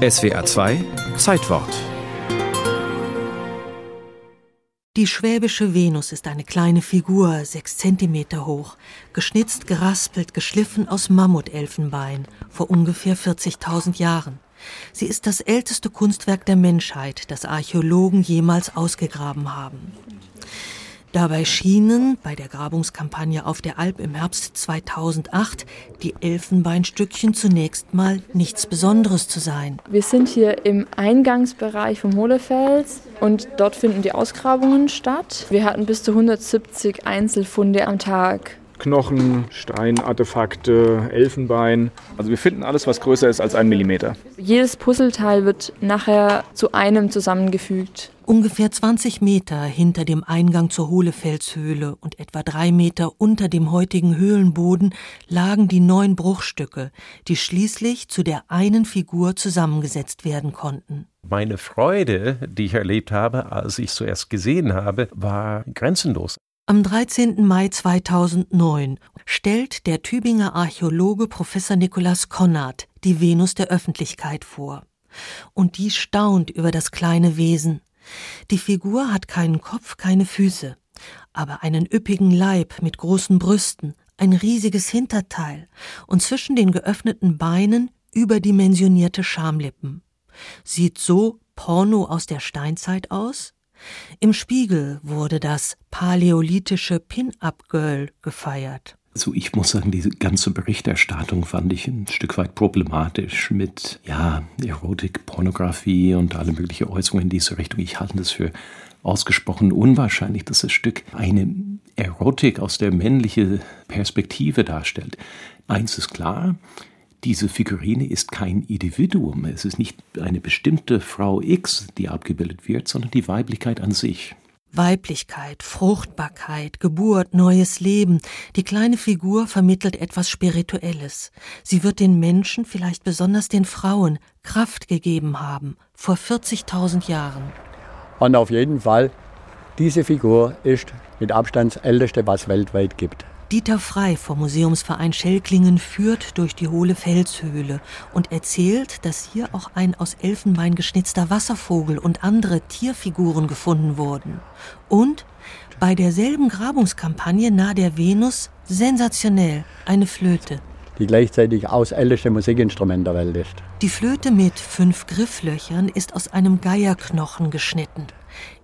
SWA 2 Zeitwort Die schwäbische Venus ist eine kleine Figur, sechs Zentimeter hoch, geschnitzt, geraspelt, geschliffen aus Mammutelfenbein vor ungefähr 40.000 Jahren. Sie ist das älteste Kunstwerk der Menschheit, das Archäologen jemals ausgegraben haben. Dabei schienen bei der Grabungskampagne auf der Alp im Herbst 2008 die Elfenbeinstückchen zunächst mal nichts Besonderes zu sein. Wir sind hier im Eingangsbereich vom Hohlefels und dort finden die Ausgrabungen statt. Wir hatten bis zu 170 Einzelfunde am Tag. Knochen, Steinartefakte, Elfenbein. Also wir finden alles, was größer ist als ein Millimeter. Jedes Puzzleteil wird nachher zu einem zusammengefügt. Ungefähr 20 Meter hinter dem Eingang zur Hohlefelshöhle und etwa drei Meter unter dem heutigen Höhlenboden lagen die neun Bruchstücke, die schließlich zu der einen Figur zusammengesetzt werden konnten. Meine Freude, die ich erlebt habe, als ich es zuerst gesehen habe, war grenzenlos. Am 13. Mai 2009 stellt der Tübinger Archäologe Professor Nikolaus Konrad die Venus der Öffentlichkeit vor. Und die staunt über das kleine Wesen. Die Figur hat keinen Kopf, keine Füße, aber einen üppigen Leib mit großen Brüsten, ein riesiges Hinterteil und zwischen den geöffneten Beinen überdimensionierte Schamlippen. Sieht so Porno aus der Steinzeit aus? Im Spiegel wurde das paläolithische Pin-Up-Girl gefeiert. Also ich muss sagen, diese ganze Berichterstattung fand ich ein Stück weit problematisch mit ja, Erotik, Pornografie und alle möglichen Äußerungen in diese Richtung. Ich halte das für ausgesprochen unwahrscheinlich, dass das Stück eine Erotik aus der männlichen Perspektive darstellt. Eins ist klar, diese Figurine ist kein Individuum. Es ist nicht eine bestimmte Frau X, die abgebildet wird, sondern die Weiblichkeit an sich. Weiblichkeit, Fruchtbarkeit, Geburt, neues Leben. Die kleine Figur vermittelt etwas Spirituelles. Sie wird den Menschen, vielleicht besonders den Frauen, Kraft gegeben haben, vor 40.000 Jahren. Und auf jeden Fall, diese Figur ist mit Abstand das älteste, was es weltweit gibt. Dieter Frei vom Museumsverein Schellklingen führt durch die hohle Felshöhle und erzählt, dass hier auch ein aus Elfenbein geschnitzter Wasservogel und andere Tierfiguren gefunden wurden. Und bei derselben Grabungskampagne nahe der Venus sensationell eine Flöte. Die gleichzeitig aus älteste Musikinstrument der Welt ist. Die Flöte mit fünf Grifflöchern ist aus einem Geierknochen geschnitten.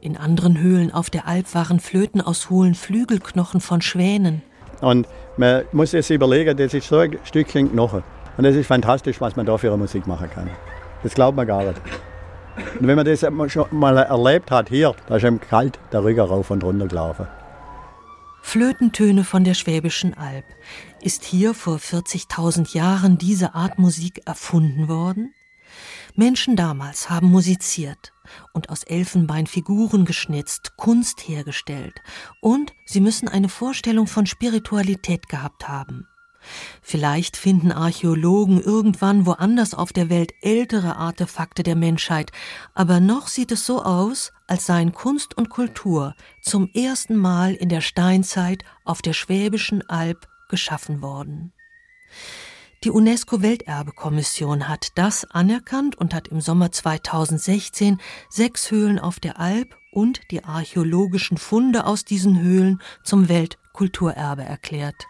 In anderen Höhlen auf der Alp waren Flöten aus hohlen Flügelknochen von Schwänen. Und man muss sich überlegen, das ist so ein Stückchen Knochen. Und es ist fantastisch, was man da für eine Musik machen kann. Das glaubt man gar nicht. Und wenn man das schon mal erlebt hat hier, da ist einem kalt der Rücken rauf und runter gelaufen. Flötentöne von der Schwäbischen Alb. Ist hier vor 40.000 Jahren diese Art Musik erfunden worden? Menschen damals haben musiziert und aus Elfenbein Figuren geschnitzt, Kunst hergestellt, und sie müssen eine Vorstellung von Spiritualität gehabt haben. Vielleicht finden Archäologen irgendwann woanders auf der Welt ältere Artefakte der Menschheit, aber noch sieht es so aus, als seien Kunst und Kultur zum ersten Mal in der Steinzeit auf der Schwäbischen Alb geschaffen worden. Die UNESCO-Welterbekommission hat das anerkannt und hat im Sommer 2016 sechs Höhlen auf der Alp und die archäologischen Funde aus diesen Höhlen zum Weltkulturerbe erklärt.